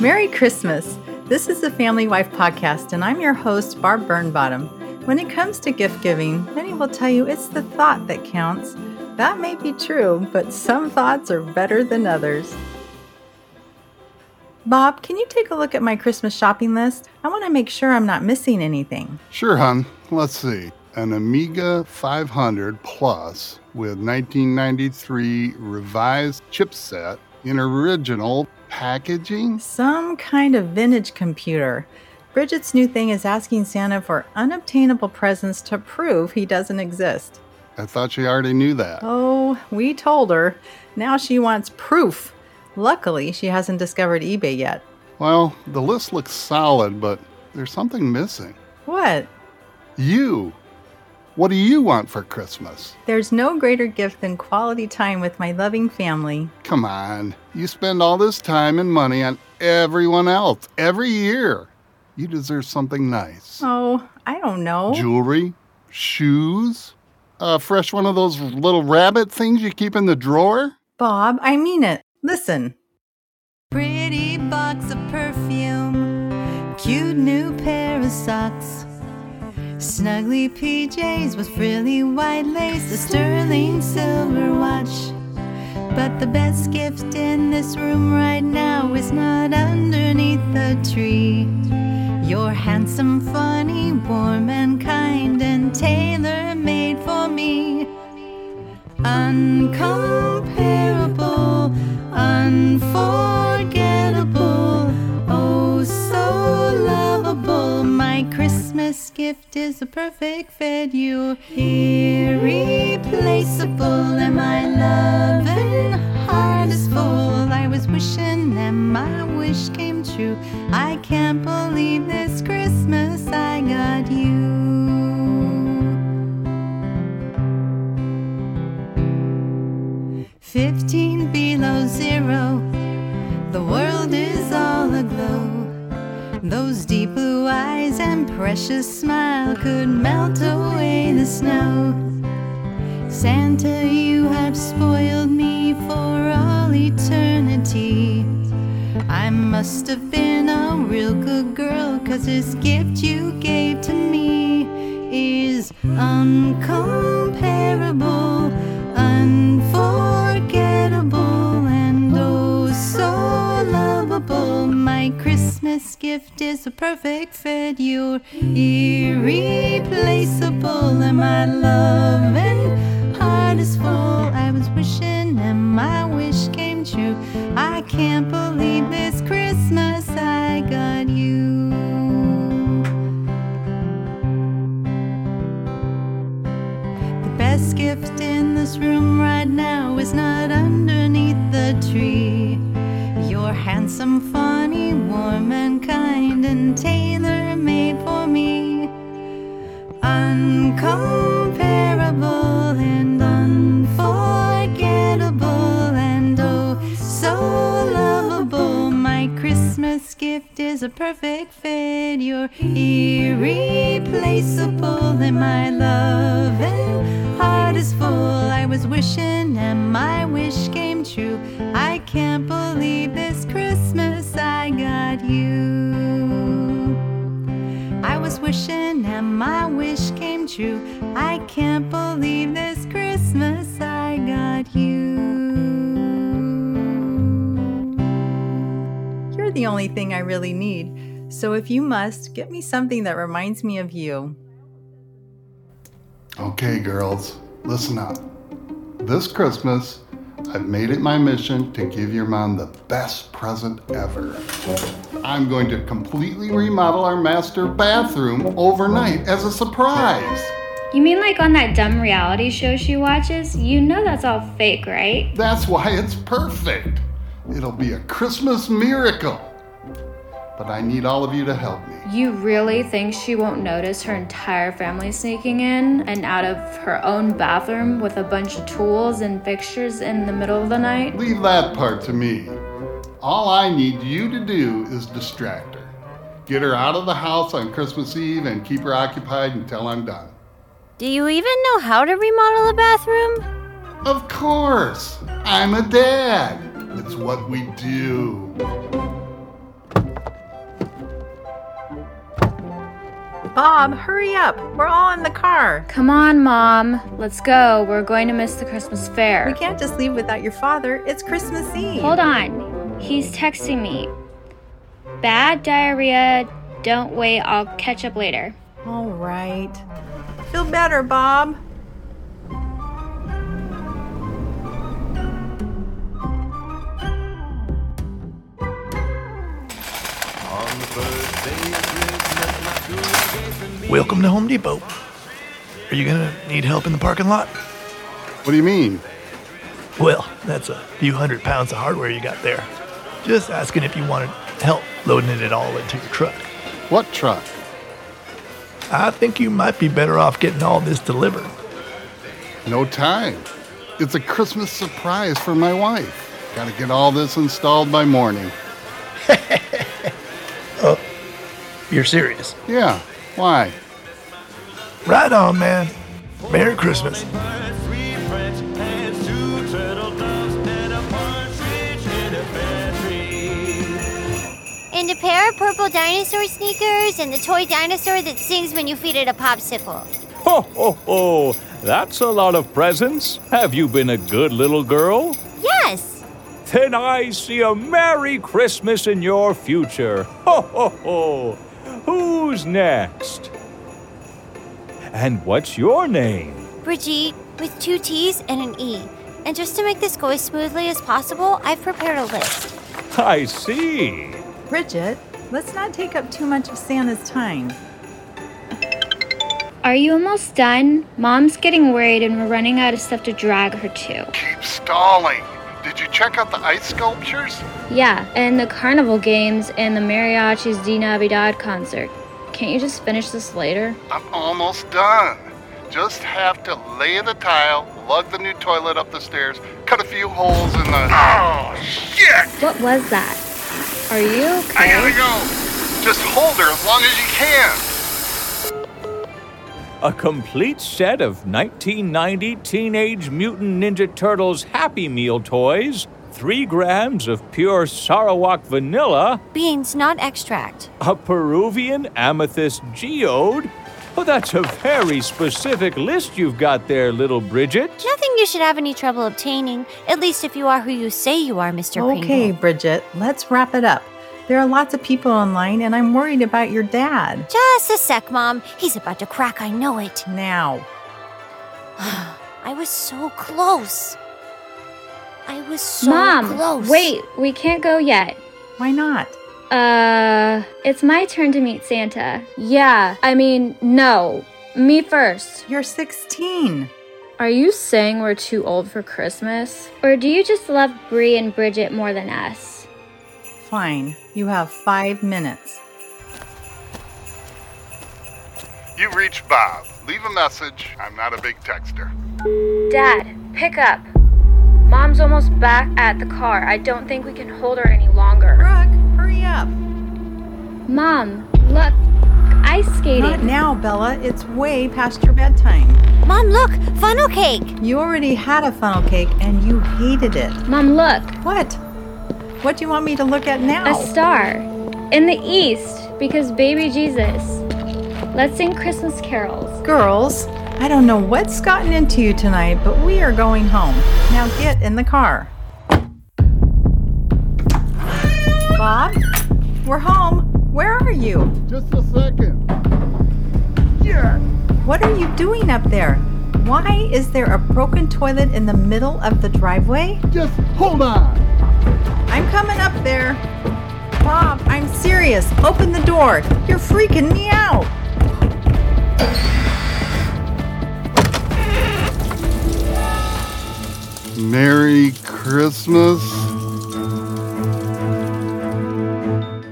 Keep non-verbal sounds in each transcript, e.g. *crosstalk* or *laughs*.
Merry Christmas! This is the Family Wife Podcast, and I'm your host, Barb Burnbottom. When it comes to gift giving, many will tell you it's the thought that counts. That may be true, but some thoughts are better than others. Bob, can you take a look at my Christmas shopping list? I want to make sure I'm not missing anything. Sure, hon. Let's see. An Amiga 500 Plus with 1993 revised chipset in original packaging? Some kind of vintage computer. Bridget's new thing is asking Santa for unobtainable presents to prove he doesn't exist. I thought she already knew that. Oh, we told her. Now she wants proof. Luckily, she hasn't discovered eBay yet. Well, the list looks solid, but there's something missing. What? You. What do you want for Christmas? There's no greater gift than quality time with my loving family. Come on. You spend all this time and money on everyone else every year. You deserve something nice. Oh, I don't know. Jewelry? Shoes? A fresh one of those little rabbit things you keep in the drawer? Bob, I mean it. Listen. Pretty box of perfume, cute new pair of socks, snuggly PJs with frilly white lace, a sterling silver watch. But the best gift in this room right now is not underneath the tree. You're handsome, funny, warm, and kind, and tailor made for me. Uncomparable, is a perfect fit. You're irreplaceable, and my loving heart is full. I was wishing that my wish came true. I can't believe this Christmas I got you. Fifteen below zero, the world. Those deep blue eyes and precious smile could melt away the snow. Santa, you have spoiled me for all eternity. I must have been a real good girl, cause this gift you gave to me is uncomparable, is a perfect fit. You're irreplaceable, and my loving heart is full. I was wishing, and my wish came true. I can't believe this Christmas I got you. The best gift in this room right now is not underneath the tree. You're handsome, funny, warm, and kind, and tailor made for me. Uncomparable and unforgettable, and oh, so lovable. My Christmas gift is a perfect fit. You're irreplaceable, and my loving heart is full. I was wishing, and my wish came true. I can't believe this Christmas and my wish came true. I can't believe this Christmas I got you. You're the only thing I really need. So if you must, get me something that reminds me of you. Okay, girls, listen up. This Christmas, I've made it my mission to give your mom the best present ever. I'm going to completely remodel our master bathroom overnight as a surprise. You mean like on that dumb reality show she watches? You know that's all fake, right? That's why it's perfect. It'll be a Christmas miracle. But I need all of you to help me. You really think she won't notice her entire family sneaking in and out of her own bathroom with a bunch of tools and fixtures in the middle of the night? Leave that part to me. All I need you to do is distract her. Get her out of the house on Christmas Eve and keep her occupied until I'm done. Do you even know how to remodel a bathroom? Of course, I'm a dad. It's what we do. Bob, hurry up. We're all in the car. Come on, Mom. Let's go. We're going to miss the Christmas fair. We can't just leave without your father. It's Christmas Eve. Hold on. He's texting me. Bad diarrhea. Don't wait. I'll catch up later. All right. Feel better, Bob. Welcome to Home Depot. Are you gonna need help in the parking lot? What do you mean? Well, that's a few hundred pounds of hardware you got there. Just asking if you wanted help loading it all into your truck. What truck? I think you might be better off getting all this delivered. No time. It's a Christmas surprise for my wife. Gotta get all this installed by morning. *laughs* You're serious? Yeah, why? Right on, man. Merry Christmas. And a pair of purple dinosaur sneakers and the toy dinosaur that sings when you feed it a popsicle. Ho, ho, ho! That's a lot of presents. Have you been a good little girl? Yes! Then I see a Merry Christmas in your future. Ho, ho, ho! Who's next? And what's your name? Brigitte, with two T's and an E. And just to make this go as smoothly as possible, I've prepared a list. I see. Bridget, let's not take up too much of Santa's time. Are you almost done? Mom's getting worried and we're running out of stuff to drag her to. Keep stalling. Did you check out the ice sculptures? Yeah, and the carnival games and the mariachi's Di Navidad concert. Can't you just finish this later? I'm almost done. Just have to lay the tile, lug the new toilet up the stairs, cut a few holes in the. Oh, shit! What was that? Are you okay? I gotta go. Just hold her as long as you can. A complete set of 1990 Teenage Mutant Ninja Turtles Happy Meal toys, three grams of pure Sarawak vanilla, Beans, not extract. a Peruvian amethyst geode. Well, that's a very specific list you've got there, little Bridget. Nothing you should have any trouble obtaining, at least if you are who you say you are, Mr. Okay, Pringle. Bridget, let's wrap it up. There are lots of people online, and I'm worried about your dad. Just a sec, Mom. He's about to crack, I know it. Now, *sighs* I was so close. I was so Mom, close. wait, we can't go yet. why not? Uh, it's my turn to meet Santa. Yeah, I mean, no. Me first. You're 16. Are you saying we're too old for Christmas? Or do you just love Bree and Bridget more than us? Fine. You have five minutes. You reached Bob. Leave a message. I'm not a big texter. Dad, pick up. Mom's almost back at the car. I don't think we can hold her any longer. Brooke, hurry up. Mom, look, ice skating. Not now, Bella. It's way past your bedtime. Mom, look, funnel cake. You already had a funnel cake and you hated it. Mom, look, What? What do you want me to look at now? a star in the east because baby Jesus. Let's sing Christmas carols. Girls, I don't know what's gotten into you tonight, but we are going home. Now get in the car. Bob, we're home. Where are you? Just a second. Yeah. What are you doing up there? Why is there a broken toilet in the middle of the driveway? Just hold on. I'm coming up there. Bob, I'm serious. Open the door. You're freaking me out. Merry Christmas.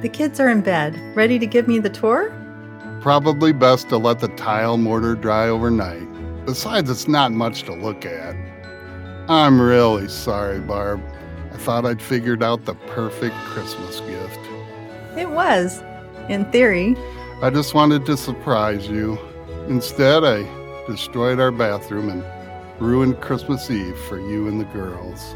The kids are in bed, ready to give me the tour? Probably best to let the tile mortar dry overnight. Besides, it's not much to look at. I'm really sorry, Barb. I thought I'd figured out the perfect Christmas gift. It was, in theory. I just wanted to surprise you. Instead, I destroyed our bathroom and ruined Christmas Eve for you and the girls.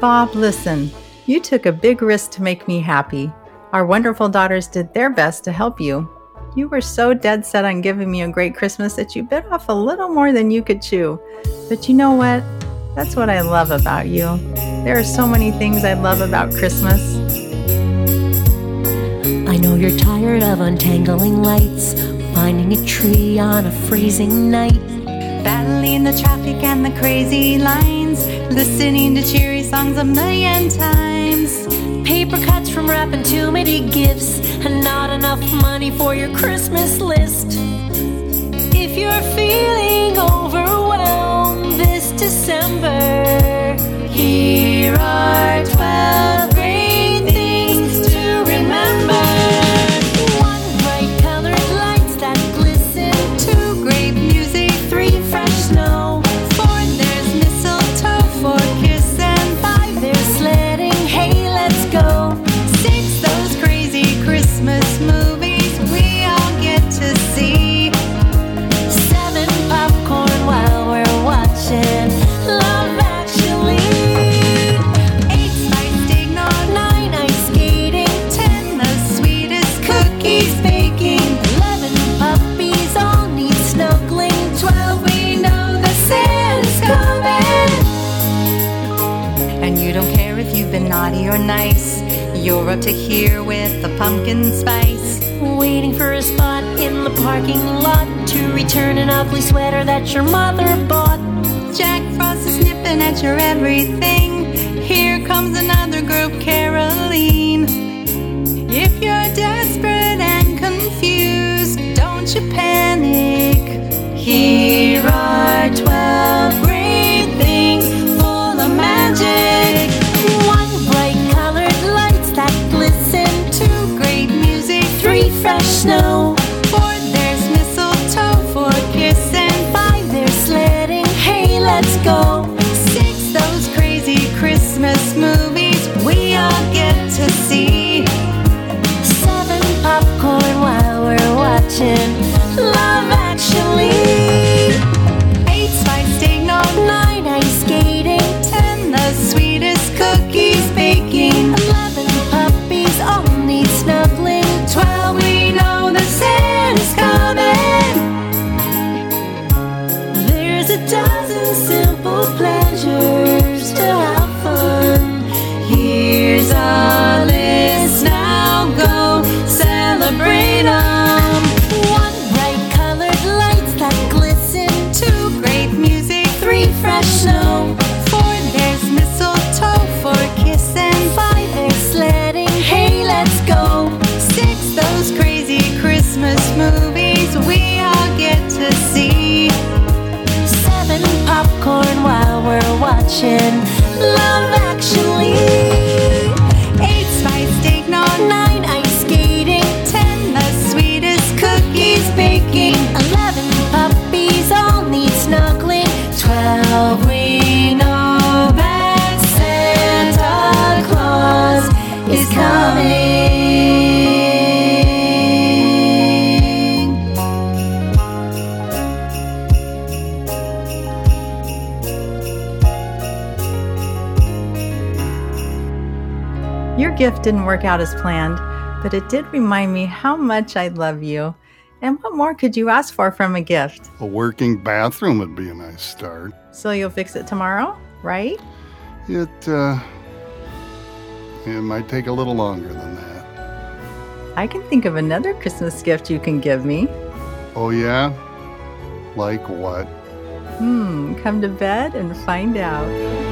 Bob, listen. You took a big risk to make me happy. Our wonderful daughters did their best to help you. You were so dead set on giving me a great Christmas that you bit off a little more than you could chew. But you know what? That's what I love about you. There are so many things I love about Christmas. I know you're tired of untangling lights, finding a tree on a freezing night. Battling the traffic and the crazy lines, listening to cheery songs a million times. Paper cuts from wrapping too many gifts, and not enough money for your Christmas list. If you're feeling overwhelmed this December, here an ugly sweater that your mother bought. Jack Frost is nipping at your everything. Here comes another group Caroline. If you're desperate and confused, don't you panic. Here are 12 great things full of magic. One bright colored lights that glisten. Two great music. Three fresh snow. Gift didn't work out as planned, but it did remind me how much I love you. And what more could you ask for from a gift? A working bathroom would be a nice start. So you'll fix it tomorrow, right? It, uh, it might take a little longer than that. I can think of another Christmas gift you can give me. Oh, yeah? Like what? Hmm, come to bed and find out.